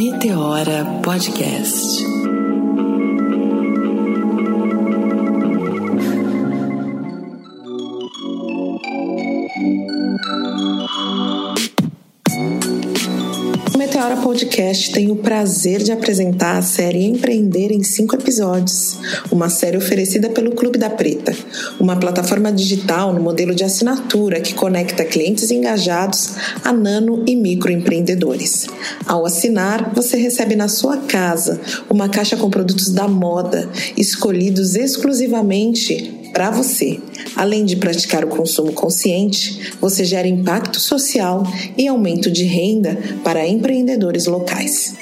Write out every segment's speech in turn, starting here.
Meteora Podcast. Podcast tem o prazer de apresentar a série Empreender em cinco episódios, uma série oferecida pelo Clube da Preta, uma plataforma digital no modelo de assinatura que conecta clientes engajados a nano e microempreendedores. Ao assinar, você recebe na sua casa uma caixa com produtos da moda, escolhidos exclusivamente para você. Além de praticar o consumo consciente, você gera impacto social e aumento de renda para empreendedores locais.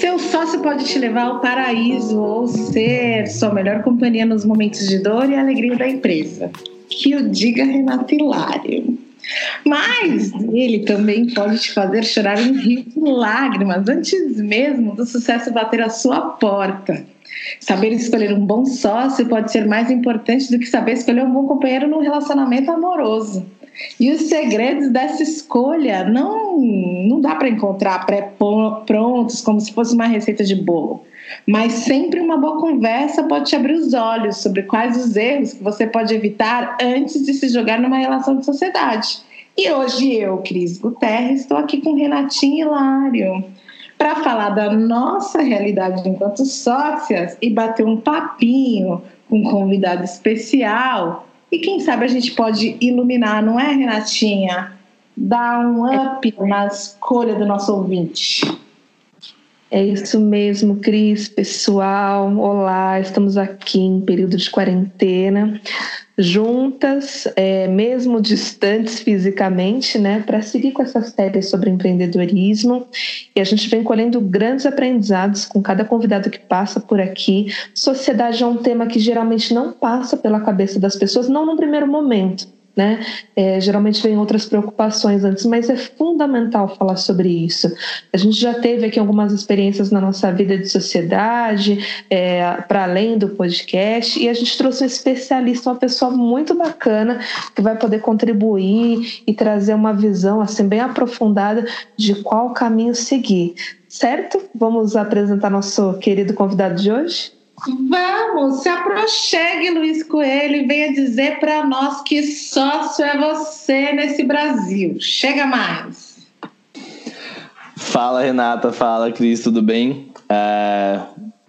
Seu sócio pode te levar ao paraíso ou ser sua melhor companhia nos momentos de dor e alegria da empresa. Que o diga Renato Hilário. Mas ele também pode te fazer chorar um rio de lágrimas antes mesmo do sucesso bater a sua porta. Saber escolher um bom sócio pode ser mais importante do que saber escolher um bom companheiro num relacionamento amoroso. E os segredos dessa escolha não, não dá para encontrar pré-prontos, como se fosse uma receita de bolo. Mas sempre uma boa conversa pode te abrir os olhos sobre quais os erros que você pode evitar antes de se jogar numa relação de sociedade. E hoje eu, Cris Guterres, estou aqui com Renatinho Hilário para falar da nossa realidade enquanto sócias e bater um papinho com um convidado especial. E quem sabe a gente pode iluminar, não é, Renatinha? Dar um up na escolha do nosso ouvinte. É isso mesmo, Cris, pessoal. Olá, estamos aqui em período de quarentena, juntas, é, mesmo distantes fisicamente, né, para seguir com essa série sobre empreendedorismo. E a gente vem colhendo grandes aprendizados com cada convidado que passa por aqui. Sociedade é um tema que geralmente não passa pela cabeça das pessoas, não no primeiro momento né? É, geralmente vem outras preocupações antes, mas é fundamental falar sobre isso. A gente já teve aqui algumas experiências na nossa vida de sociedade, é, para além do podcast, e a gente trouxe um especialista, uma pessoa muito bacana, que vai poder contribuir e trazer uma visão assim bem aprofundada de qual caminho seguir. Certo? Vamos apresentar nosso querido convidado de hoje? Vamos, se aproxime, Luiz Coelho, e venha dizer para nós que sócio é você nesse Brasil. Chega mais. Fala, Renata. Fala, Cris, tudo bem? É...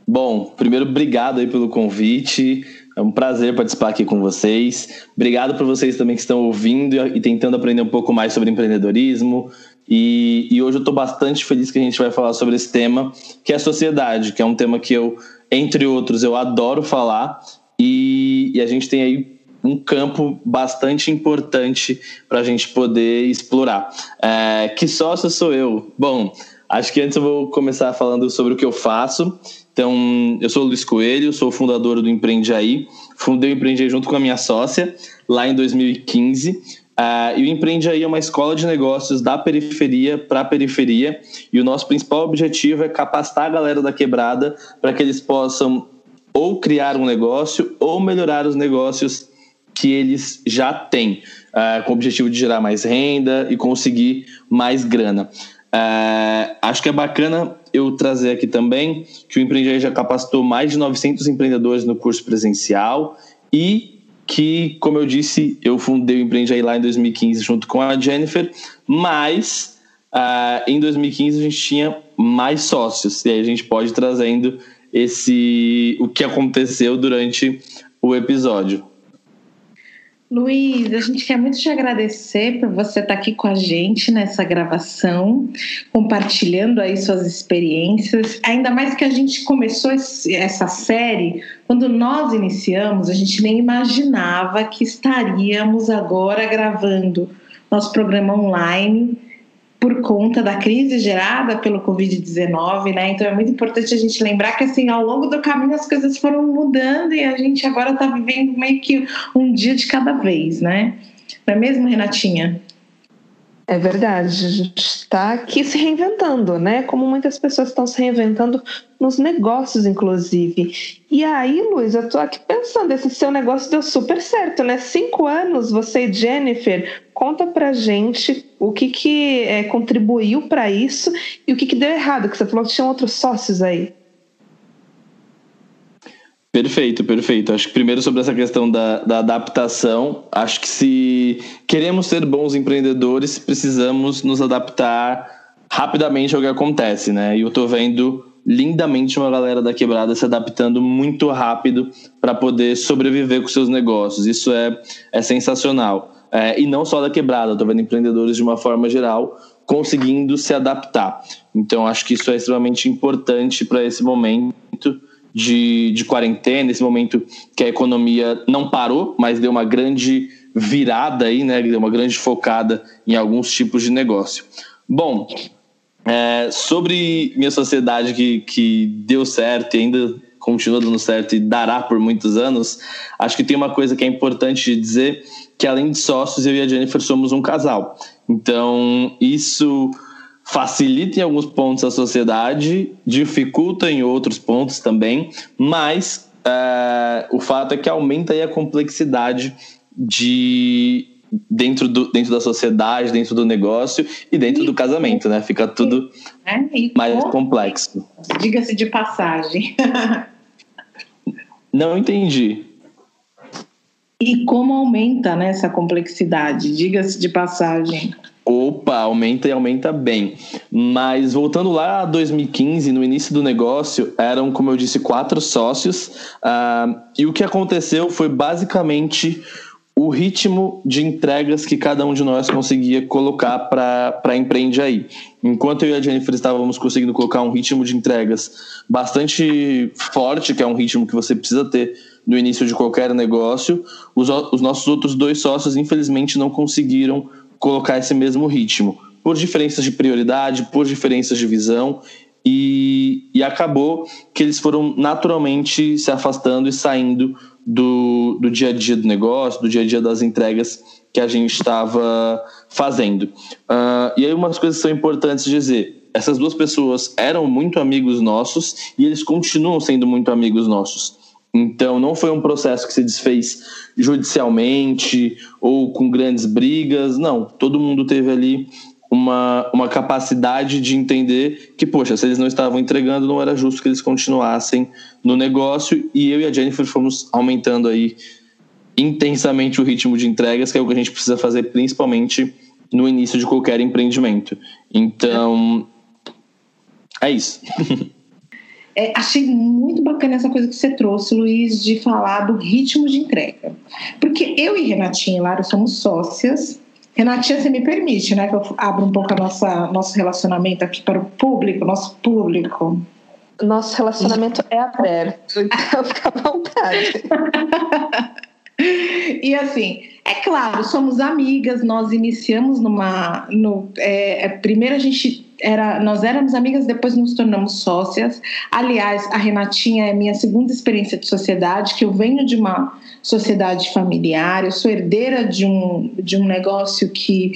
Bom, primeiro, obrigado aí pelo convite. É um prazer participar aqui com vocês. Obrigado por vocês também que estão ouvindo e tentando aprender um pouco mais sobre empreendedorismo. E, e hoje eu estou bastante feliz que a gente vai falar sobre esse tema, que é a sociedade, que é um tema que eu entre outros, eu adoro falar e, e a gente tem aí um campo bastante importante para a gente poder explorar. É, que sócio sou eu? Bom, acho que antes eu vou começar falando sobre o que eu faço. Então, eu sou o Luiz Coelho, sou fundador do Empreende Aí. Fundei o Empreende Aí junto com a minha sócia, lá em 2015. Uh, e o Empreende Aí é uma escola de negócios da periferia para a periferia. E o nosso principal objetivo é capacitar a galera da quebrada para que eles possam ou criar um negócio ou melhorar os negócios que eles já têm, uh, com o objetivo de gerar mais renda e conseguir mais grana. Uh, acho que é bacana eu trazer aqui também que o Empreende Aí já capacitou mais de 900 empreendedores no curso presencial e que, como eu disse, eu fundei o Empreende lá em 2015 junto com a Jennifer, mas uh, em 2015 a gente tinha mais sócios, e aí a gente pode ir trazendo esse o que aconteceu durante o episódio. Luiz, a gente quer muito te agradecer por você estar aqui com a gente nessa gravação, compartilhando aí suas experiências. Ainda mais que a gente começou essa série, quando nós iniciamos, a gente nem imaginava que estaríamos agora gravando nosso programa online por conta da crise gerada pelo Covid-19, né? Então é muito importante a gente lembrar que assim, ao longo do caminho as coisas foram mudando e a gente agora está vivendo meio que um dia de cada vez, né? Não é mesmo, Renatinha? É verdade, a gente está aqui se reinventando, né? Como muitas pessoas estão se reinventando nos negócios, inclusive. E aí, Luiz, eu estou aqui pensando, esse seu negócio deu super certo, né? Cinco anos, você e Jennifer, conta pra gente o que, que é, contribuiu para isso e o que, que deu errado, que você falou que tinha outros sócios aí. Perfeito, perfeito. Acho que primeiro sobre essa questão da, da adaptação, acho que se queremos ser bons empreendedores, precisamos nos adaptar rapidamente ao que acontece, né? E eu tô vendo lindamente uma galera da quebrada se adaptando muito rápido para poder sobreviver com seus negócios. Isso é, é sensacional. É, e não só da quebrada, estou vendo empreendedores de uma forma geral conseguindo se adaptar. Então, acho que isso é extremamente importante para esse momento de, de quarentena, esse momento que a economia não parou, mas deu uma grande virada aí, né? Deu uma grande focada em alguns tipos de negócio. Bom, é, sobre minha sociedade que, que deu certo e ainda continua dando certo e dará por muitos anos, acho que tem uma coisa que é importante dizer, que além de sócios, eu e a Jennifer somos um casal. Então, isso facilita em alguns pontos a sociedade, dificulta em outros pontos também, mas é, o fato é que aumenta a complexidade de dentro, do, dentro da sociedade, dentro do negócio e dentro do casamento, né? Fica tudo é, mais complexo. Diga-se de passagem. Não entendi. E como aumenta né, essa complexidade? Diga-se de passagem. Opa, aumenta e aumenta bem. Mas voltando lá a 2015, no início do negócio, eram, como eu disse, quatro sócios. Uh, e o que aconteceu foi basicamente o ritmo de entregas que cada um de nós conseguia colocar para empreender aí. Enquanto eu e a Jennifer estávamos conseguindo colocar um ritmo de entregas bastante forte, que é um ritmo que você precisa ter no início de qualquer negócio, os, os nossos outros dois sócios, infelizmente, não conseguiram colocar esse mesmo ritmo, por diferenças de prioridade, por diferenças de visão, e, e acabou que eles foram naturalmente se afastando e saindo do, do dia a dia do negócio, do dia a dia das entregas que a gente estava fazendo. Uh, e aí, umas coisas que são importantes dizer: essas duas pessoas eram muito amigos nossos e eles continuam sendo muito amigos nossos. Então, não foi um processo que se desfez judicialmente ou com grandes brigas. Não, todo mundo teve ali uma, uma capacidade de entender que, poxa, se eles não estavam entregando, não era justo que eles continuassem no negócio. E eu e a Jennifer fomos aumentando aí intensamente o ritmo de entregas, que é o que a gente precisa fazer principalmente no início de qualquer empreendimento. Então, é isso. É, achei muito bacana essa coisa que você trouxe, Luiz, de falar do ritmo de entrega. Porque eu e Renatinha e Lara somos sócias. Renatinha, você me permite, né, que eu abra um pouco a nossa, nosso relacionamento aqui para o público, nosso público. Nosso relacionamento é aberto, então fica à vontade. e assim, é claro, somos amigas, nós iniciamos numa. No, é, é primeiro a gente era, nós éramos amigas, depois nos tornamos sócias. Aliás, a Renatinha é minha segunda experiência de sociedade, que eu venho de uma sociedade familiar, eu sou herdeira de um, de um negócio que,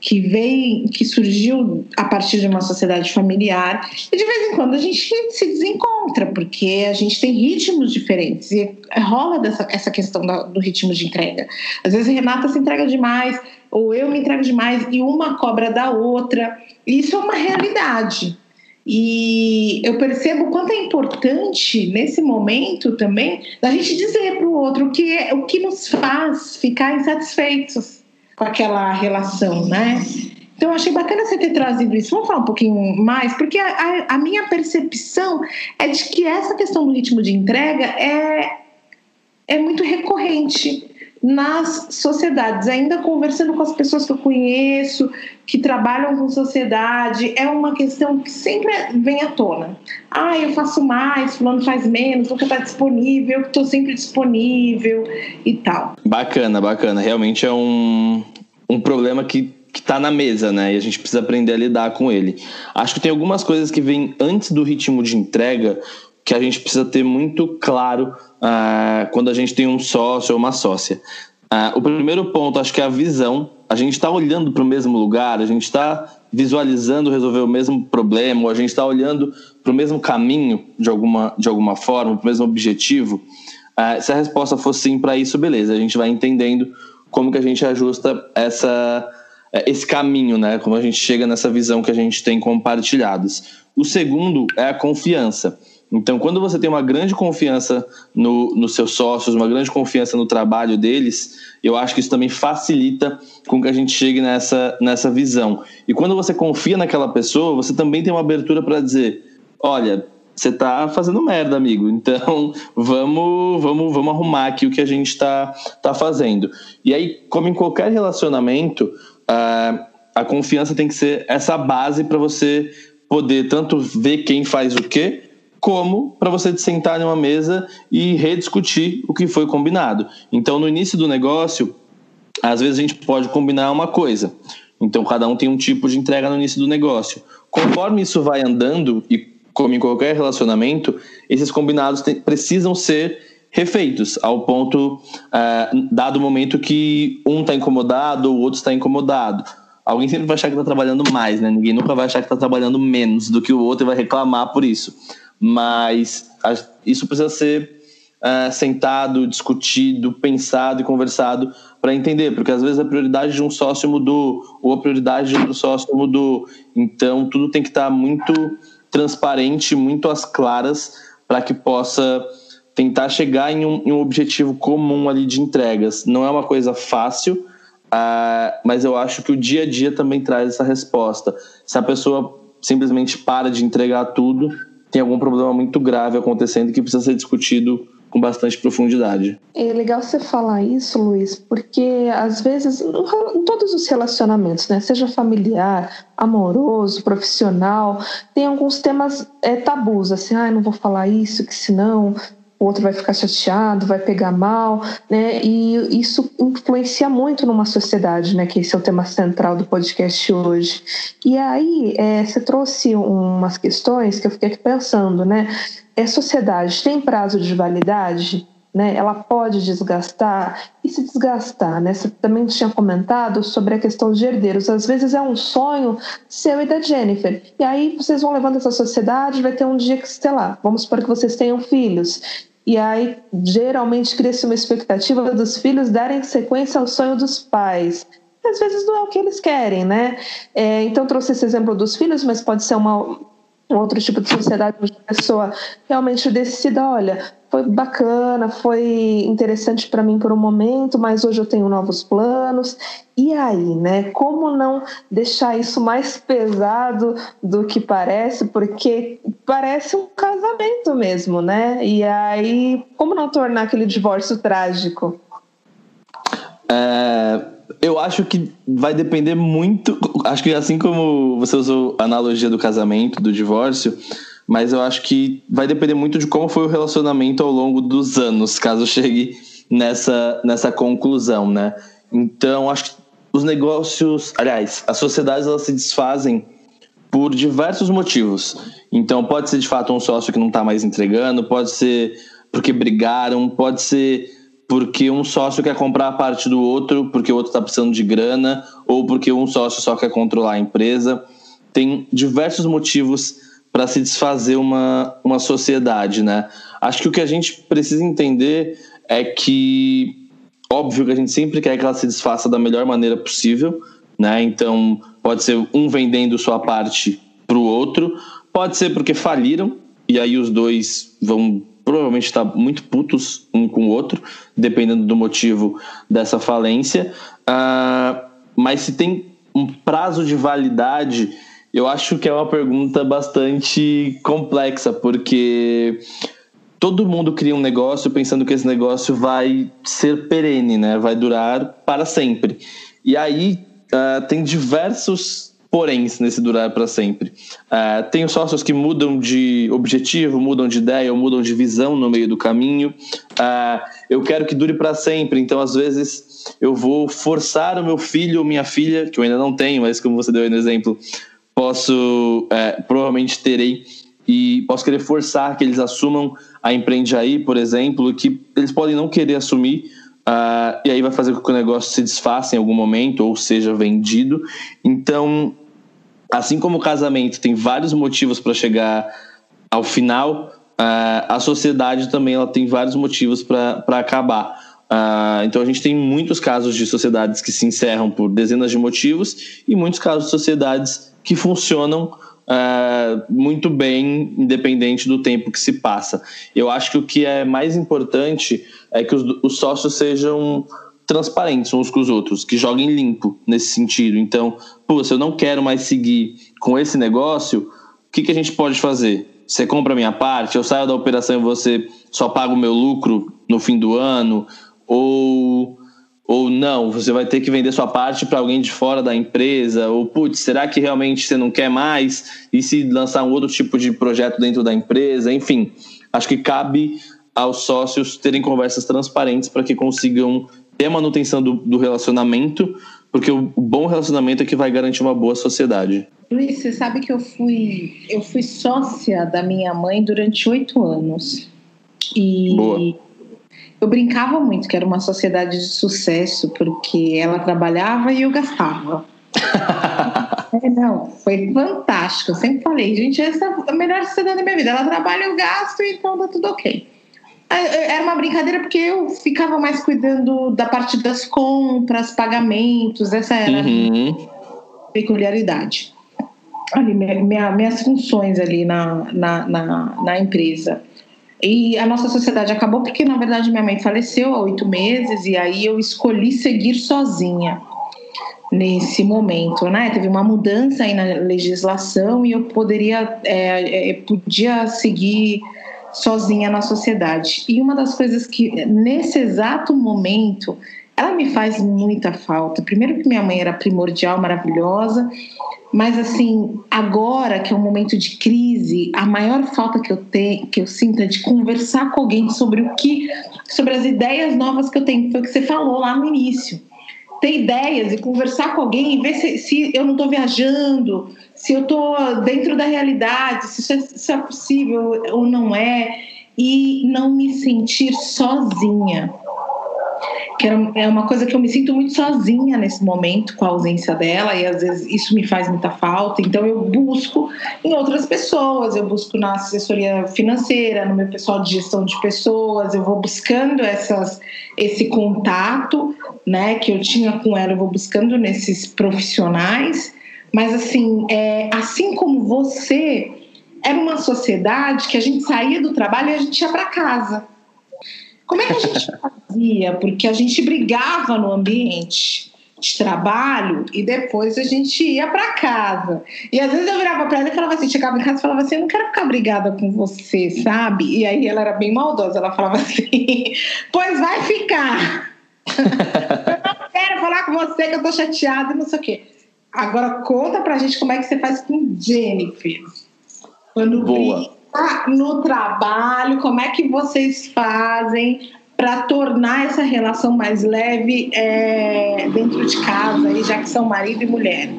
que veio, que surgiu a partir de uma sociedade familiar. E de vez em quando a gente se desencontra, porque a gente tem ritmos diferentes e rola dessa, essa questão do ritmo de entrega. Às vezes a Renata se entrega demais, ou eu me entrego demais e uma cobra da outra. Isso é uma realidade. E eu percebo o quanto é importante nesse momento também da gente dizer para o outro o que, é, o que nos faz ficar insatisfeitos com aquela relação, né? Então, eu achei bacana você ter trazido isso. Vamos falar um pouquinho mais, porque a, a, minha percepção é de que essa questão do ritmo de entrega é, é muito recorrente nas sociedades, ainda conversando com as pessoas que eu conheço, que trabalham com sociedade, é uma questão que sempre vem à tona. Ah, eu faço mais, fulano faz menos, nunca está disponível, estou sempre disponível e tal. Bacana, bacana. Realmente é um, um problema que que está na mesa, né? E a gente precisa aprender a lidar com ele. Acho que tem algumas coisas que vêm antes do ritmo de entrega que a gente precisa ter muito claro uh, quando a gente tem um sócio ou uma sócia. Uh, o primeiro ponto, acho que é a visão a gente está olhando para o mesmo lugar, a gente está visualizando resolver o mesmo problema, ou a gente está olhando para o mesmo caminho de alguma, de alguma forma, para o mesmo objetivo? Uh, se a resposta for sim para isso, beleza, a gente vai entendendo como que a gente ajusta essa, é, esse caminho, né? Como a gente chega nessa visão que a gente tem compartilhadas. O segundo é a confiança. Então, quando você tem uma grande confiança no, nos seus sócios, uma grande confiança no trabalho deles, eu acho que isso também facilita com que a gente chegue nessa, nessa visão. E quando você confia naquela pessoa, você também tem uma abertura para dizer: olha, você está fazendo merda, amigo. Então, vamos, vamos, vamos arrumar aqui o que a gente está tá fazendo. E aí, como em qualquer relacionamento, uh, a confiança tem que ser essa base para você poder tanto ver quem faz o quê, como para você sentar em uma mesa e rediscutir o que foi combinado. Então, no início do negócio, às vezes a gente pode combinar uma coisa. Então, cada um tem um tipo de entrega no início do negócio. Conforme isso vai andando, e como em qualquer relacionamento, esses combinados precisam ser refeitos, ao ponto, uh, dado o momento que um está incomodado, o outro está incomodado alguém sempre vai achar que está trabalhando mais, né? Ninguém nunca vai achar que está trabalhando menos do que o outro e vai reclamar por isso. Mas isso precisa ser uh, sentado, discutido, pensado e conversado para entender, porque às vezes a prioridade de um sócio mudou ou a prioridade de outro sócio mudou. Então tudo tem que estar tá muito transparente, muito às claras para que possa tentar chegar em um, em um objetivo comum ali de entregas. Não é uma coisa fácil, Uh, mas eu acho que o dia a dia também traz essa resposta. Se a pessoa simplesmente para de entregar tudo, tem algum problema muito grave acontecendo que precisa ser discutido com bastante profundidade. É legal você falar isso, Luiz, porque às vezes, em todos os relacionamentos, né, seja familiar, amoroso, profissional, tem alguns temas é, tabus, assim, ah, não vou falar isso, que senão o outro vai ficar chateado, vai pegar mal, né? E isso influencia muito numa sociedade, né? Que esse é o tema central do podcast hoje. E aí, é, você trouxe umas questões que eu fiquei aqui pensando, né? É sociedade tem prazo de validade? Né, ela pode desgastar e se desgastar, né? Você também tinha comentado sobre a questão de herdeiros. Às vezes é um sonho seu e da Jennifer. E aí vocês vão levando essa sociedade, vai ter um dia que, sei lá, vamos supor que vocês tenham filhos. E aí, geralmente, cria-se uma expectativa dos filhos darem sequência ao sonho dos pais. Às vezes não é o que eles querem, né? É, então, trouxe esse exemplo dos filhos, mas pode ser uma, um outro tipo de sociedade onde a pessoa realmente decida: olha, foi bacana, foi interessante para mim por um momento, mas hoje eu tenho novos planos. E aí, né? Como não deixar isso mais pesado do que parece? Porque parece um casamento mesmo, né? E aí, como não tornar aquele divórcio trágico? É, eu acho que vai depender muito. Acho que assim como você usou a analogia do casamento, do divórcio mas eu acho que vai depender muito de como foi o relacionamento ao longo dos anos, caso chegue nessa, nessa conclusão, né? Então, acho que os negócios, aliás, as sociedades elas se desfazem por diversos motivos. Então, pode ser de fato um sócio que não está mais entregando, pode ser porque brigaram, pode ser porque um sócio quer comprar a parte do outro, porque o outro está precisando de grana, ou porque um sócio só quer controlar a empresa. Tem diversos motivos para se desfazer uma, uma sociedade, né? Acho que o que a gente precisa entender é que, óbvio que a gente sempre quer que ela se desfaça da melhor maneira possível, né? Então, pode ser um vendendo sua parte para o outro, pode ser porque faliram, e aí os dois vão provavelmente estar muito putos um com o outro, dependendo do motivo dessa falência. Uh, mas se tem um prazo de validade eu acho que é uma pergunta bastante complexa, porque todo mundo cria um negócio pensando que esse negócio vai ser perene, né? Vai durar para sempre. E aí uh, tem diversos poréns nesse durar para sempre. Uh, tem sócios que mudam de objetivo, mudam de ideia, ou mudam de visão no meio do caminho. Uh, eu quero que dure para sempre, então às vezes eu vou forçar o meu filho ou minha filha, que eu ainda não tenho, mas como você deu aí no exemplo, posso, é, provavelmente terei, e posso querer forçar que eles assumam a Empreende Aí, por exemplo, que eles podem não querer assumir uh, e aí vai fazer com que o negócio se desfaça em algum momento ou seja vendido. Então, assim como o casamento tem vários motivos para chegar ao final, uh, a sociedade também ela tem vários motivos para acabar. Uh, então a gente tem muitos casos de sociedades que se encerram por dezenas de motivos e muitos casos de sociedades que funcionam uh, muito bem, independente do tempo que se passa. Eu acho que o que é mais importante é que os, os sócios sejam transparentes uns com os outros, que joguem limpo nesse sentido. Então, pô, se eu não quero mais seguir com esse negócio, o que, que a gente pode fazer? Você compra a minha parte, eu saio da operação e você só paga o meu lucro no fim do ano, ou ou não, você vai ter que vender sua parte para alguém de fora da empresa, ou putz, será que realmente você não quer mais? E se lançar um outro tipo de projeto dentro da empresa? Enfim, acho que cabe aos sócios terem conversas transparentes para que consigam ter a manutenção do, do relacionamento, porque o, bom relacionamento é que vai garantir uma boa sociedade. Luiz, você sabe que eu fui, eu fui sócia da minha mãe durante oito anos. E boa eu brincava muito que era uma sociedade de sucesso, porque ela trabalhava e eu gastava. é, não, foi fantástico. Eu sempre falei, gente, essa é a melhor sociedade da minha vida. Ela trabalha, eu gasto, então tá tudo ok. Era uma brincadeira porque eu ficava mais cuidando da parte das compras, pagamentos, essa era uhum. a peculiaridade. Ali, minha, minhas funções ali na, na, na, na empresa. E a nossa sociedade acabou porque, na verdade, minha mãe faleceu há oito meses e aí eu escolhi seguir sozinha nesse momento, né? Teve uma mudança aí na legislação e eu poderia, é, é, podia seguir sozinha na sociedade. E uma das coisas que, nesse exato momento, ela me faz muita falta. Primeiro que minha mãe era primordial, maravilhosa, mas assim, agora que é um momento de crise, a maior falta que eu tenho, que eu sinto é de conversar com alguém sobre o que, sobre as ideias novas que eu tenho, foi o que você falou lá no início. Ter ideias e conversar com alguém e ver se, se eu não estou viajando, se eu estou dentro da realidade, se isso, é, se isso é possível ou não é, e não me sentir sozinha que é uma coisa que eu me sinto muito sozinha nesse momento com a ausência dela e às vezes isso me faz muita falta. Então eu busco em outras pessoas, eu busco na assessoria financeira, no meu pessoal de gestão de pessoas, eu vou buscando essas esse contato, né, que eu tinha com ela, eu vou buscando nesses profissionais. Mas assim, é, assim como você, era uma sociedade que a gente saía do trabalho e a gente ia para casa. Como é que a gente fazia? Porque a gente brigava no ambiente de trabalho e depois a gente ia para casa. E às vezes eu virava para ela e falava assim, chegava em casa e falava assim, eu não quero ficar brigada com você, sabe? E aí ela era bem maldosa, ela falava assim, pois vai ficar. eu não quero falar com você que eu tô chateada e não sei o quê. Agora conta pra gente como é que você faz com Jennifer. Quando Boa no trabalho, como é que vocês fazem para tornar essa relação mais leve é, dentro de casa, já que são marido e mulher?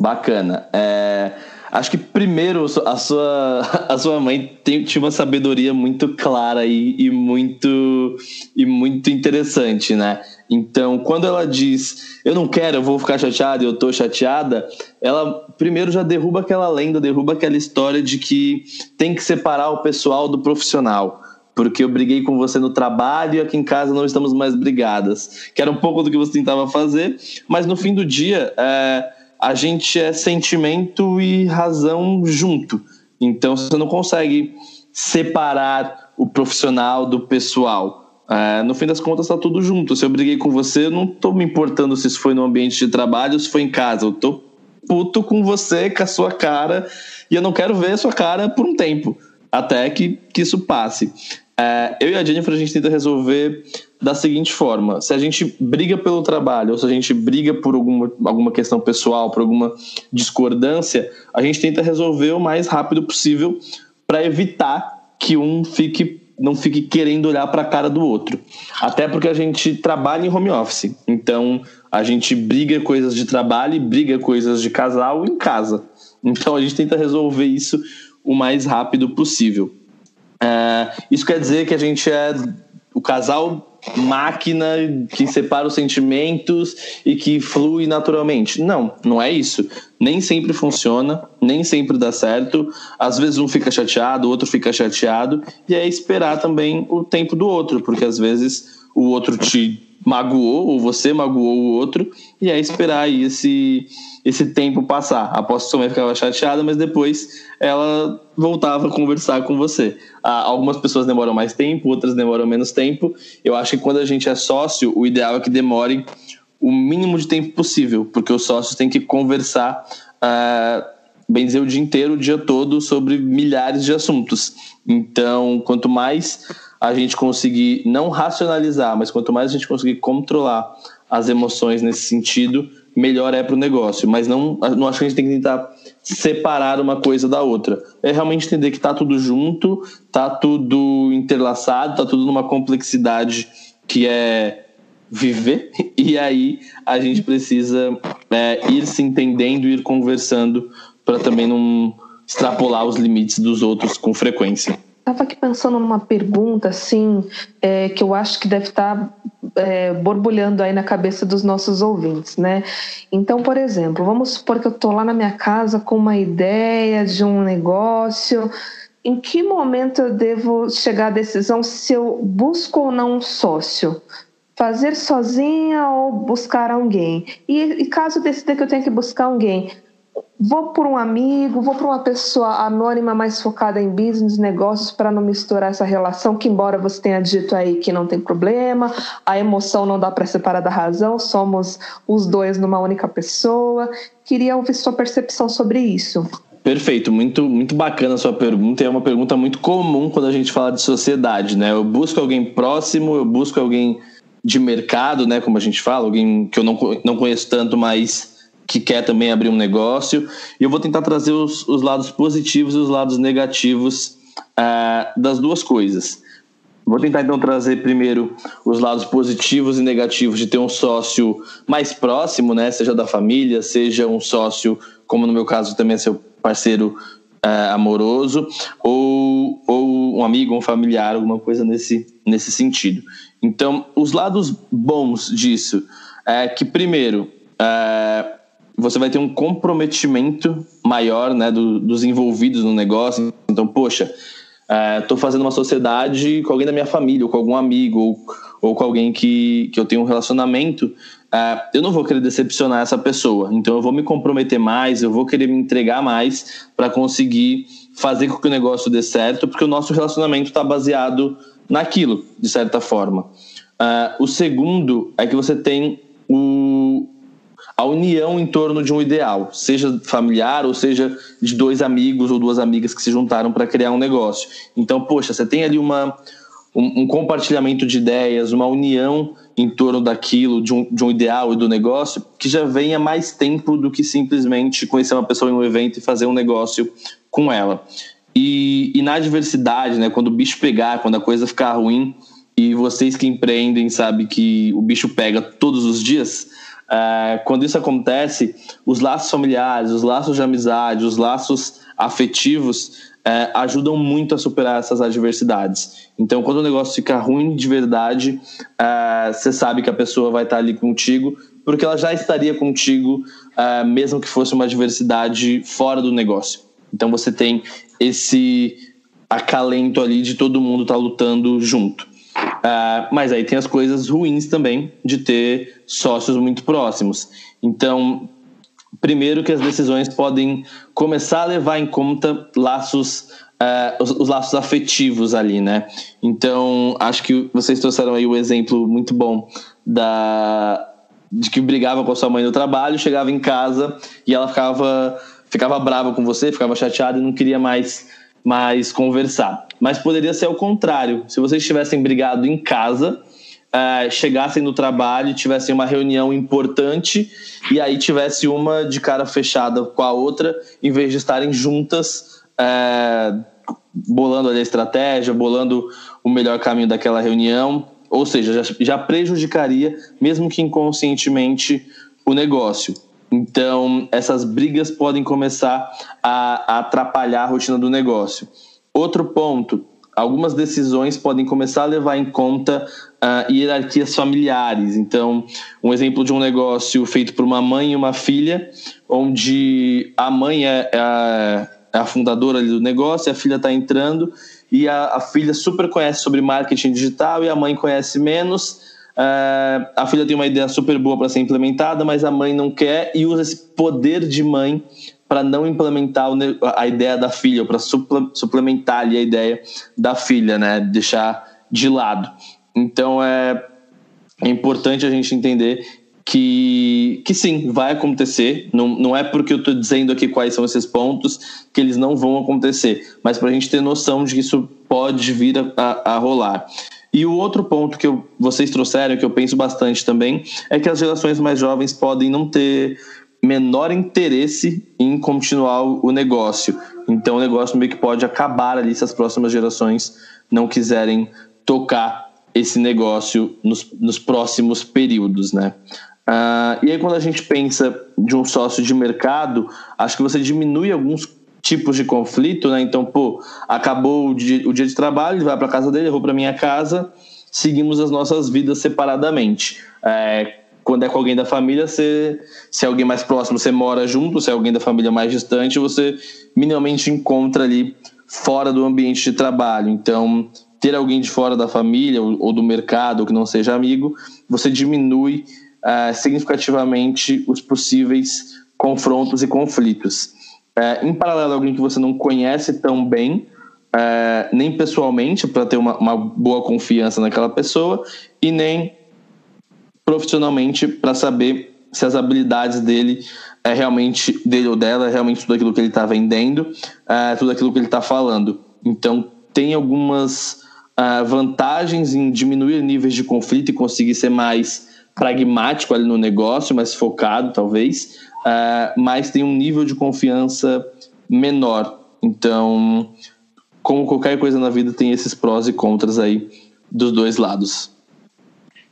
Bacana. É, acho que primeiro a sua, a sua mãe tem, tinha uma sabedoria muito clara e, e, muito, e muito interessante, né? Então, quando ela diz eu não quero, eu vou ficar chateada, eu tô chateada, ela primeiro já derruba aquela lenda, derruba aquela história de que tem que separar o pessoal do profissional. Porque eu briguei com você no trabalho e aqui em casa não estamos mais brigadas. Que era um pouco do que você tentava fazer, mas no fim do dia, é, a gente é sentimento e razão junto. Então você não consegue separar o profissional do pessoal. É, no fim das contas, está tudo junto. Se eu briguei com você, eu não estou me importando se isso foi no ambiente de trabalho ou se foi em casa. Eu tô puto com você, com a sua cara, e eu não quero ver a sua cara por um tempo, até que, que isso passe. É, eu e a Jennifer, a gente tenta resolver da seguinte forma: se a gente briga pelo trabalho, ou se a gente briga por alguma, alguma questão pessoal, por alguma discordância, a gente tenta resolver o mais rápido possível para evitar que um fique não fique querendo olhar para a cara do outro. Até porque a gente trabalha em home office. Então, a gente briga coisas de trabalho e briga coisas de casal em casa. Então, a gente tenta resolver isso o mais rápido possível. É, isso quer dizer que a gente é o casal máquina que separa os sentimentos e que flui naturalmente. Não, não é isso. Nem sempre funciona, nem sempre dá certo. Às vezes um fica chateado, o outro fica chateado, e é esperar também o tempo do outro, porque às vezes o outro te magoou ou você magoou o outro, e é esperar aí esse esse tempo passar. Aposto que sua mãe ficava chateada, mas depois ela voltava a conversar com você. Ah, algumas pessoas demoram mais tempo, outras demoram menos tempo. Eu acho que quando a gente é sócio, o ideal é que demore o mínimo de tempo possível, porque os sócios têm que conversar, ah, bem dizer, o dia inteiro, o dia todo, sobre milhares de assuntos. Então, quanto mais a gente conseguir não racionalizar, mas quanto mais a gente conseguir controlar as emoções nesse sentido, melhor é para o negócio. Mas não, não acho que a gente tem que tentar separar uma coisa da outra. É realmente entender que está tudo junto, está tudo interlaçado, está tudo numa complexidade que é viver, e aí a gente precisa é, ir se entendendo, ir conversando para também não extrapolar os limites dos outros com frequência. Estava aqui pensando numa pergunta assim é, que eu acho que deve estar tá, é, borbulhando aí na cabeça dos nossos ouvintes, né? Então, por exemplo, vamos supor que eu estou lá na minha casa com uma ideia de um negócio. Em que momento eu devo chegar à decisão se eu busco ou não um sócio? Fazer sozinha ou buscar alguém? E, e caso decida que eu tenho que buscar alguém, vou por um amigo, vou por uma pessoa anônima mais focada em business, negócios, para não misturar essa relação, que embora você tenha dito aí que não tem problema, a emoção não dá para separar da razão, somos os dois numa única pessoa. Queria ouvir sua percepção sobre isso. Perfeito, muito, muito bacana a sua pergunta. É uma pergunta muito comum quando a gente fala de sociedade, né? Eu busco alguém próximo, eu busco alguém de mercado, né? Como a gente fala, alguém que eu não, não conheço tanto, mas que quer também abrir um negócio. E eu vou tentar trazer os, os lados positivos e os lados negativos uh, das duas coisas. Vou tentar então trazer primeiro os lados positivos e negativos de ter um sócio mais próximo, né? Seja da família, seja um sócio, como no meu caso também é seu parceiro uh, amoroso, ou, ou um amigo, um familiar, alguma coisa nesse, nesse sentido. Então, os lados bons disso é que, primeiro, uh, você vai ter um comprometimento maior né, do, dos envolvidos no negócio. Então, poxa, estou é, fazendo uma sociedade com alguém da minha família, ou com algum amigo, ou, ou com alguém que, que eu tenho um relacionamento. É, eu não vou querer decepcionar essa pessoa. Então, eu vou me comprometer mais, eu vou querer me entregar mais para conseguir fazer com que o negócio dê certo, porque o nosso relacionamento está baseado naquilo, de certa forma. Uh, o segundo é que você tem o, a união em torno de um ideal, seja familiar ou seja de dois amigos ou duas amigas que se juntaram para criar um negócio. Então, poxa, você tem ali uma, um, um, compartilhamento de ideias, uma união em torno daquilo, de um, de um ideal e do negócio, que já vem há mais tempo do que simplesmente conhecer uma pessoa em um evento e fazer um negócio com ela. E, e na diversidade, né, quando o bicho pegar, quando a coisa ficar ruim, e vocês que empreendem sabem que o bicho pega todos os dias, é, quando isso acontece, os laços familiares, os laços de amizade, os laços afetivos é, ajudam muito a superar essas adversidades. Então, quando o negócio fica ruim de verdade, é, você sabe que a pessoa vai estar ali contigo, porque ela já estaria contigo, é, mesmo que fosse uma adversidade fora do negócio. Então, você tem esse acalento ali de todo mundo estar tá lutando junto. Uh, mas aí tem as coisas ruins também de ter sócios muito próximos. Então, primeiro que as decisões podem começar a levar em conta laços, uh, os, os, laços afetivos ali, né? Então, acho que vocês trouxeram aí o exemplo muito bom da de que brigava com a sua mãe no trabalho, chegava em casa e ela ficava ficava brava com você, ficava chateada e não queria mais mais conversar. Mas poderia ser o contrário. Se vocês tivessem brigado em casa, uh, chegassem no trabalho, tivessem uma reunião importante e aí tivesse uma de cara fechada com a outra, em vez de estarem juntas, uh, bolando a estratégia, bolando o melhor caminho daquela reunião. Ou seja, já, já prejudicaria, mesmo que inconscientemente, o negócio. Então, essas brigas podem começar a, a atrapalhar a rotina do negócio. Outro ponto, algumas decisões podem começar a levar em conta uh, hierarquias familiares. Então, um exemplo de um negócio feito por uma mãe e uma filha, onde a mãe é, é a, é a fundadora do negócio, a filha está entrando e a, a, filha super conhece sobre marketing digital e a mãe conhece menos. Uh, a filha tem uma ideia super boa para ser implementada, mas a mãe não quer e usa esse poder de mãe para não implementar a ideia da filha, ou para suplementar ali a ideia da filha, né? Deixar de lado. Então é, é importante a gente entender que, que sim, vai acontecer. Não, não é porque eu estou dizendo aqui quais são esses pontos que eles não vão acontecer, mas para a gente ter noção de que isso pode vir a, a, a rolar. E o outro ponto que eu, vocês trouxeram, que eu penso bastante também, é que as gerações mais jovens podem não ter menor interesse em continuar o negócio. Então o negócio meio que pode acabar ali se as próximas gerações não quiserem tocar esse negócio nos, nos próximos períodos, né? Uh, e aí quando a gente pensa de um sócio de mercado, acho que você diminui alguns tipos de conflito, né? Então, pô, acabou o dia, o dia de trabalho, ele vai para casa dele, eu vou para minha casa, seguimos as nossas vidas separadamente. É, quando é com alguém da família, você, se é alguém mais próximo, você mora junto, se é alguém da família mais distante, você minimamente encontra ali fora do ambiente de trabalho. Então, ter alguém de fora da família ou, ou do mercado que não seja amigo, você diminui uh, significativamente os possíveis confrontos e conflitos. Uh, em paralelo, alguém que você não conhece tão bem, uh, nem pessoalmente, para ter uma, uma boa confiança naquela pessoa, e nem profissionalmente para saber se as habilidades dele é realmente dele ou dela é realmente tudo aquilo que ele está vendendo, é tudo aquilo que ele está falando. Então tem algumas uh, vantagens em diminuir níveis de conflito e conseguir ser mais pragmático ali no negócio, mais focado talvez, uh, mas tem um nível de confiança menor. Então, como qualquer coisa na vida, tem esses prós e contras aí dos dois lados.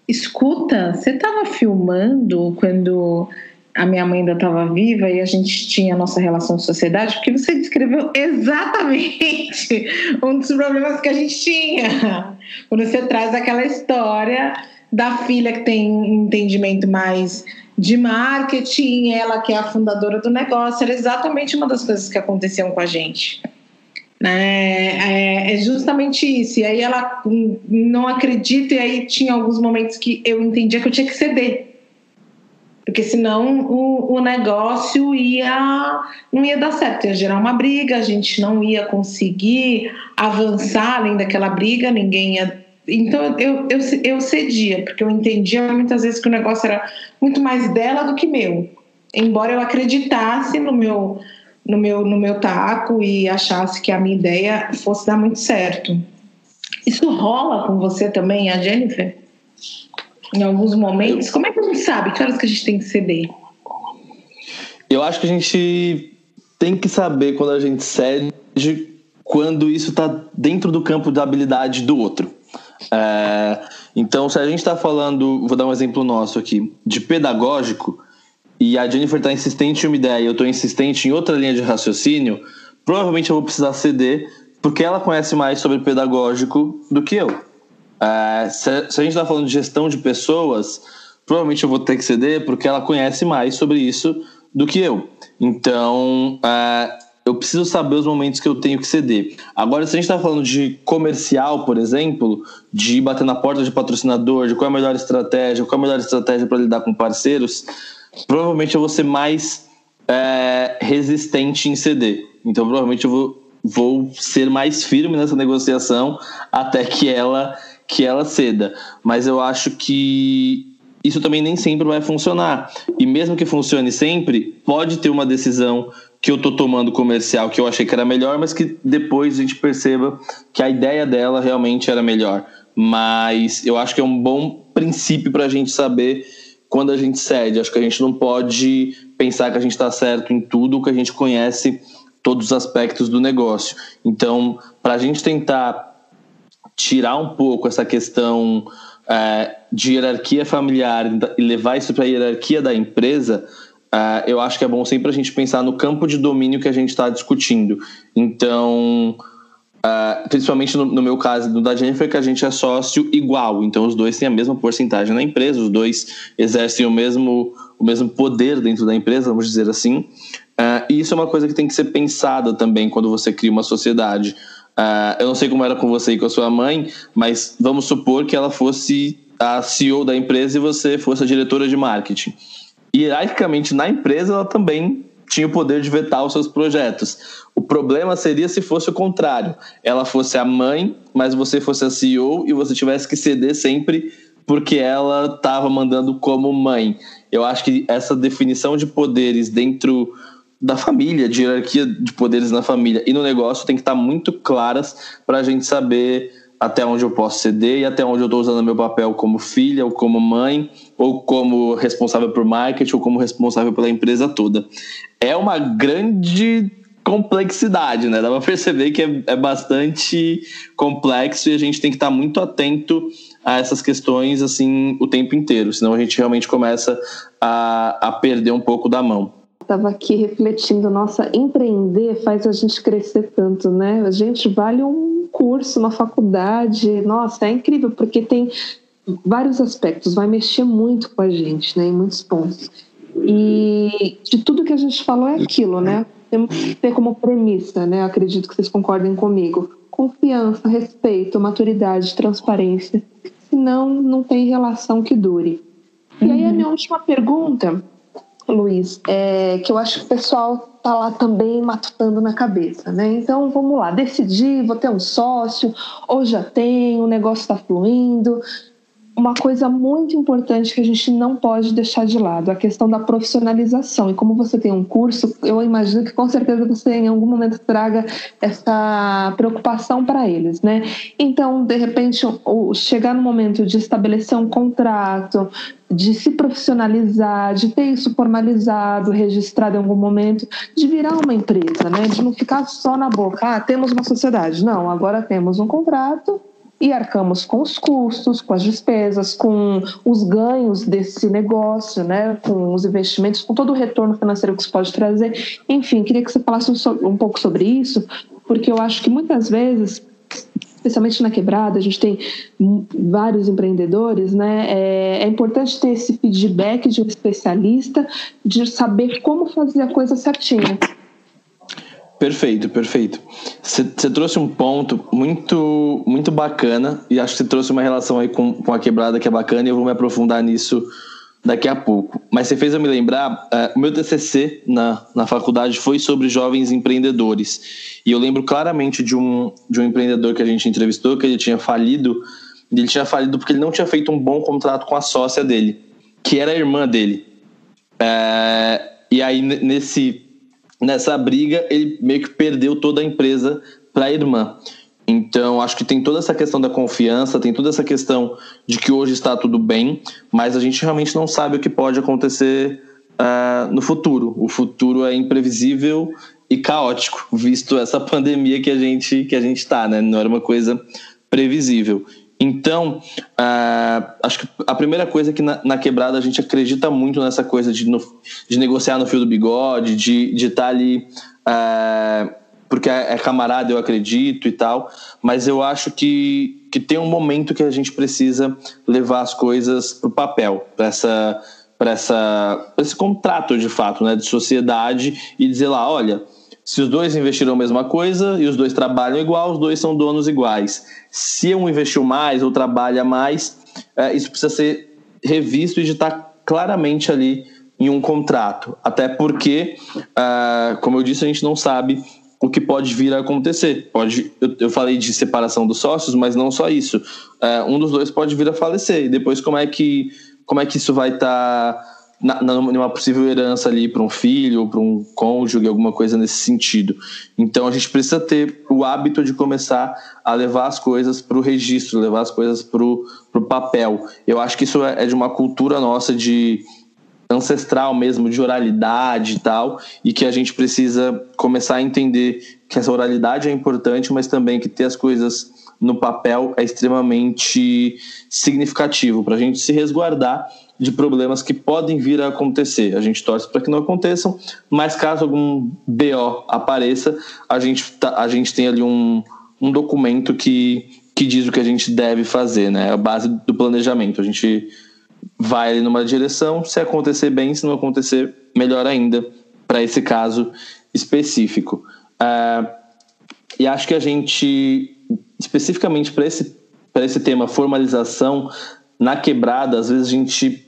Escuta, você estava filmando quando a minha mãe ainda estava viva e a gente tinha a nossa relação de sociedade, porque você descreveu exatamente um dos problemas que a gente tinha. Quando você traz aquela história da filha que tem entendimento mais de marketing, ela que é a fundadora do negócio, era exatamente uma das coisas que aconteciam com a gente. Né? É, é, justamente isso. E aí ela não acredita, e aí tinha alguns momentos que eu entendia que eu tinha que ceder. Porque senão o, o negócio ia não ia dar certo, ia gerar uma briga, a gente não ia conseguir avançar além daquela briga, ninguém ia. Então eu, eu, eu cedia, porque eu entendia muitas vezes que o negócio era muito mais dela do que meu. Embora eu acreditasse no meu no meu, no meu taco e achasse que a minha ideia fosse dar muito certo. Isso rola com você também, a Jennifer? Em alguns momentos? Como é que a gente sabe que horas que a gente tem que ceder? Eu acho que a gente tem que saber quando a gente cede, quando isso está dentro do campo da habilidade do outro. É, então, se a gente está falando, vou dar um exemplo nosso aqui, de pedagógico, e a Jennifer está insistente em uma ideia e eu estou insistente em outra linha de raciocínio, provavelmente eu vou precisar ceder, porque ela conhece mais sobre pedagógico do que eu. É, se, se, a gente está falando de gestão de pessoas, provavelmente eu vou ter que ceder, porque ela conhece mais sobre isso do que eu. Então, é, eu preciso saber os momentos que eu tenho que ceder. Agora, se a gente está falando de comercial, por exemplo, de bater na porta de patrocinador, de qual é a melhor estratégia, qual é a melhor estratégia para lidar com parceiros, provavelmente eu vou ser mais é, resistente em ceder. Então, provavelmente eu vou, vou ser mais firme nessa negociação até que ela, que ela ceda. Mas eu acho que isso também nem sempre vai funcionar. E mesmo que funcione sempre, pode ter uma decisão que eu estou tomando comercial que eu achei que era melhor, mas que depois a gente perceba que a ideia dela realmente era melhor. Mas eu acho que é um bom princípio para a gente saber quando a gente cede. Acho que a gente não pode pensar que a gente está certo em tudo, que a gente conhece todos os aspectos do negócio. Então, para a gente tentar tirar um pouco essa questão é, de hierarquia familiar e levar isso para a hierarquia da empresa, é, eu acho que é bom sempre a gente pensar no campo de domínio que a gente está discutindo. Então, Uh, principalmente no, no, meu caso, no da Jennifer, que a gente é sócio igual. Então, os dois têm a mesma porcentagem na empresa, os dois exercem o mesmo, o mesmo poder dentro da empresa, vamos dizer assim. Uh, e isso é uma coisa que tem que ser pensada também quando você cria uma sociedade. Uh, eu não sei como era com você e com a sua mãe, mas vamos supor que ela fosse a CEO da empresa e você fosse a diretora de marketing. Hierarquicamente, na empresa, ela também tinha o poder de vetar os seus projetos. O problema seria se fosse o contrário. Ela fosse a mãe, mas você fosse a CEO e você tivesse que ceder sempre porque ela estava mandando como mãe. Eu acho que essa definição de poderes dentro da família, de hierarquia de poderes na família e no negócio tem que estar muito claras para a gente saber até onde eu posso ceder e até onde eu estou usando meu papel como filha ou como mãe ou como responsável por marketing ou como responsável pela empresa toda. É uma grande complexidade, né? Dá pra perceber que é, é bastante complexo e a gente tem que estar muito atento a essas questões assim o tempo inteiro, senão a gente realmente começa a, a perder um pouco da mão. Estava aqui refletindo, nossa, empreender faz a gente crescer tanto, né? A gente vale um curso, uma faculdade, nossa, é incrível, porque tem vários aspectos, vai mexer muito com a gente, né, em muitos pontos. E de tudo que a gente falou é aquilo, né? temos que ter como premissa, né? Acredito que vocês concordem comigo. Confiança, respeito, maturidade, transparência. Senão, não tem relação que dure. E aí, a minha última pergunta, Luiz, é que eu acho que o pessoal tá lá também matutando na cabeça, né? Então, vamos lá, decidi, vou ter um sócio, ou já tenho, o negócio está fluindo uma coisa muito importante que a gente não pode deixar de lado, a questão da profissionalização. E como você tem um curso, eu imagino que com certeza você em algum momento traga essa preocupação para eles, né? Então, de repente, chegar no momento de estabelecer um contrato, de se profissionalizar, de ter isso formalizado, registrado em algum momento, de virar uma empresa, né? De não ficar só na boca, ah, temos uma sociedade. Não, agora temos um contrato e arcamos com os custos, com as despesas, com os ganhos desse negócio, né, com os investimentos, com todo o retorno financeiro que isso pode trazer. Enfim, queria que você falasse um, um pouco sobre isso, porque eu acho que muitas vezes especialmente na quebrada, a gente tem vários empreendedores, né? É, é, importante ter esse feedback de um especialista, de saber como fazer a coisa certinha. Perfeito, perfeito. Você trouxe um ponto muito muito bacana e acho que você trouxe uma relação aí com, com a quebrada que é bacana e eu vou me aprofundar nisso daqui a pouco. Mas você fez eu me lembrar, uh, o meu TCC na, na faculdade foi sobre jovens empreendedores. E eu lembro claramente de um, de um empreendedor que a gente entrevistou, que ele tinha falido, ele tinha falido porque ele não tinha feito um bom contrato com a sócia dele, que era a irmã dele. Uh, e aí, nesse nessa briga ele meio que perdeu toda a empresa para a irmã. Então, acho que tem toda essa questão da confiança, tem toda essa questão de que hoje está tudo bem, mas a gente realmente não sabe o que pode acontecer uh, no futuro. O futuro é imprevisível e caótico, visto essa pandemia que a gente que a gente está, né? Não era uma coisa previsível. Então, uh, acho que a primeira coisa é que na, na, quebrada a gente acredita muito nessa coisa de, no, de negociar no fio do bigode, de estar de tá ali, uh, porque é, é, camarada, eu acredito e tal, mas eu acho que, que tem um momento que a gente precisa levar as coisas para o papel, para essa, essa, esse contrato de fato, né, de sociedade e dizer lá, olha se os dois investiram a mesma coisa e os dois trabalham igual, os dois são donos iguais. Se um investiu mais ou trabalha mais, é, isso precisa ser revisto e de estar claramente ali em um contrato. Até porque, uh, como eu disse, a gente não sabe o que pode vir a acontecer. Pode, eu, eu falei de separação dos sócios, mas não só isso. Uh, um dos dois pode vir a falecer. E depois como é que, como é que isso vai estar. Tá na, numa possível herança ali para um filho para um cônjuge, alguma coisa nesse sentido. Então a gente precisa ter o hábito de começar a levar as coisas para o registro, levar as coisas para o papel. Eu acho que isso é, é de uma cultura nossa de ancestral mesmo, de oralidade e tal, e que a gente precisa começar a entender que essa oralidade é importante, mas também que ter as coisas no papel é extremamente significativo para a gente se resguardar de problemas que podem vir a acontecer. A gente torce para que não aconteçam, mas caso algum BO apareça, a gente, tá, a gente tem ali um, um documento que, que diz o que a gente deve fazer, né? A base do planejamento. A gente vai ali numa direção, se acontecer bem, se não acontecer, melhor ainda, para esse caso específico. Uh, e acho que a gente, especificamente para esse, esse tema formalização, na quebrada, às vezes a gente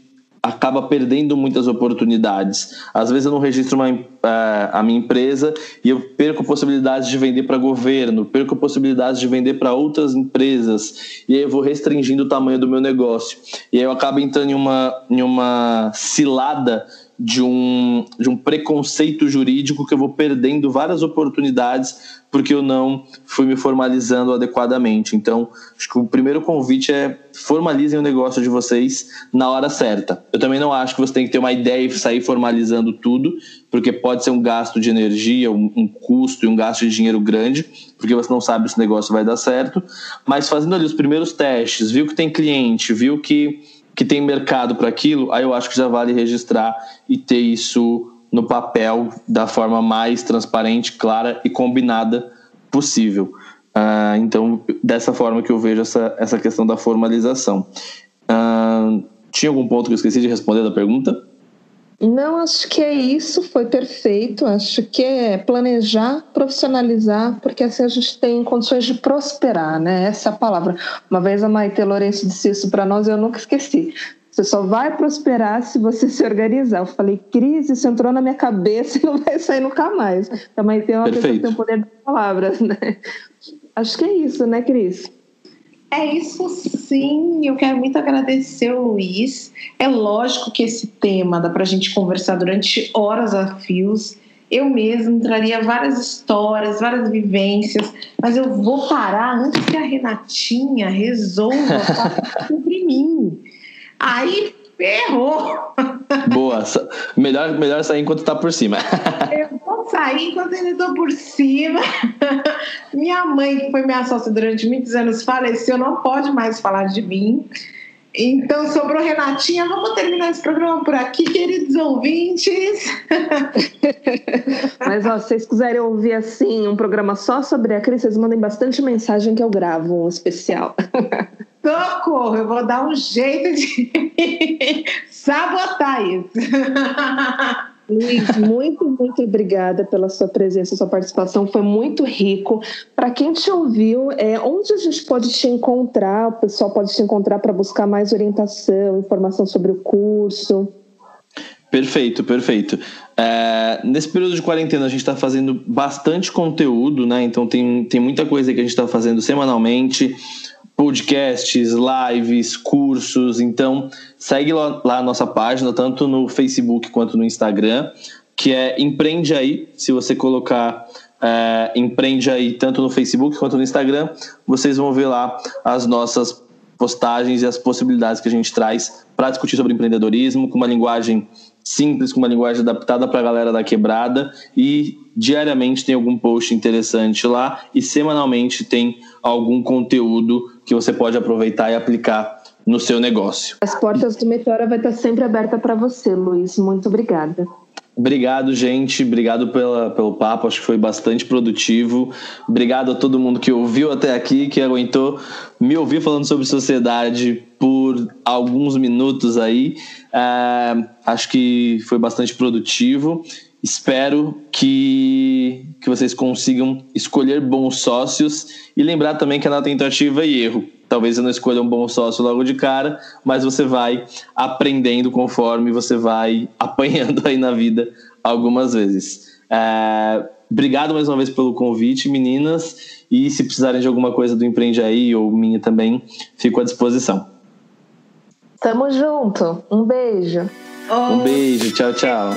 acaba perdendo muitas oportunidades. Às vezes eu não registro uma, uh, a minha empresa e eu perco possibilidades de vender para governo, perco possibilidades de vender para outras empresas e aí eu vou restringindo o tamanho do meu negócio. E aí eu acabo entrando em uma, em uma cilada de um, de um preconceito jurídico que eu vou perdendo várias oportunidades porque eu não fui me formalizando adequadamente. Então, acho que o primeiro convite é formalizem o negócio de vocês na hora certa. Eu também não acho que você tem que ter uma ideia e sair formalizando tudo, porque pode ser um gasto de energia, um, um custo e um gasto de dinheiro grande, porque você não sabe se o negócio vai dar certo. Mas fazendo ali os primeiros testes, viu que tem cliente, viu que que tem mercado para aquilo, aí eu acho que já vale registrar e ter isso no papel da forma mais transparente, clara e combinada possível. Uh, então, dessa forma que eu vejo essa, essa questão da formalização. Uh, tinha algum ponto que eu esqueci de responder da pergunta? Não, acho que é isso, foi perfeito. Acho que é planejar, profissionalizar, porque assim a gente tem condições de prosperar, né? Essa é a palavra. Uma vez a Maite Lourenço disse isso para nós e eu nunca esqueci. Você só vai prosperar se você se organizar. Eu falei, Cris, isso entrou na minha cabeça e não vai sair nunca mais. A Maite é uma pessoa que tem o poder das palavras, né? Acho que é isso, né, Cris? É isso sim, eu quero muito agradecer Luiz. É lógico que esse tema dá para a gente conversar durante horas a fios. Eu mesmo traria várias histórias, várias vivências, mas eu vou parar antes que a Renatinha resolva sobre mim. Aí ferrou. Boa. Melhor, melhor sair enquanto tá por cima. Eu vou sair enquanto ainda estou por cima. Minha mãe, que foi minha sócia durante muitos anos, faleceu, não pode mais falar de mim. Então sobrou Renatinha. Vamos terminar esse programa por aqui, queridos ouvintes. Mas ó, se vocês quiserem ouvir assim um programa só sobre a Cris, vocês mandem bastante mensagem que eu gravo um especial. Socorro, eu vou dar um jeito de sabotar isso. Luiz, muito, muito obrigada pela sua presença, sua participação, foi muito rico. Para quem te ouviu, é, onde a gente pode te encontrar? O pessoal pode te encontrar para buscar mais orientação, informação sobre o curso? Perfeito, perfeito. É, nesse período de quarentena a gente está fazendo bastante conteúdo, né? Então tem, tem muita coisa que a gente está fazendo semanalmente podcasts, lives, cursos. Então, segue lá, lá, a nossa página, tanto no Facebook quanto no Instagram, que é Empreende Aí. Se você colocar é, Empreende Aí tanto no Facebook quanto no Instagram, vocês vão ver lá as nossas postagens e as possibilidades que a gente traz para discutir sobre empreendedorismo com uma linguagem simples, com uma linguagem adaptada para a galera da quebrada e diariamente tem algum post interessante lá e semanalmente tem algum conteúdo que você pode aproveitar e aplicar no seu negócio. As portas do Meteora vai estar sempre aberta para você, Luiz. Muito obrigada. Obrigado, gente. Obrigado pela, pelo papo. Acho que foi bastante produtivo. Obrigado a todo mundo que ouviu até aqui, que aguentou me ouvir falando sobre sociedade por alguns minutos aí. É, acho que foi bastante produtivo. Espero que, que vocês consigam escolher bons sócios e lembrar também que é na tentativa e erro. Talvez você não escolha um bom sócio logo de cara, mas você vai aprendendo conforme você vai apanhando aí na vida algumas vezes. É, obrigado mais uma vez pelo convite, meninas. E se precisarem de alguma coisa do Empreende Aí ou minha também, fico à disposição. Tamo junto. Um beijo. Um beijo. Tchau, tchau.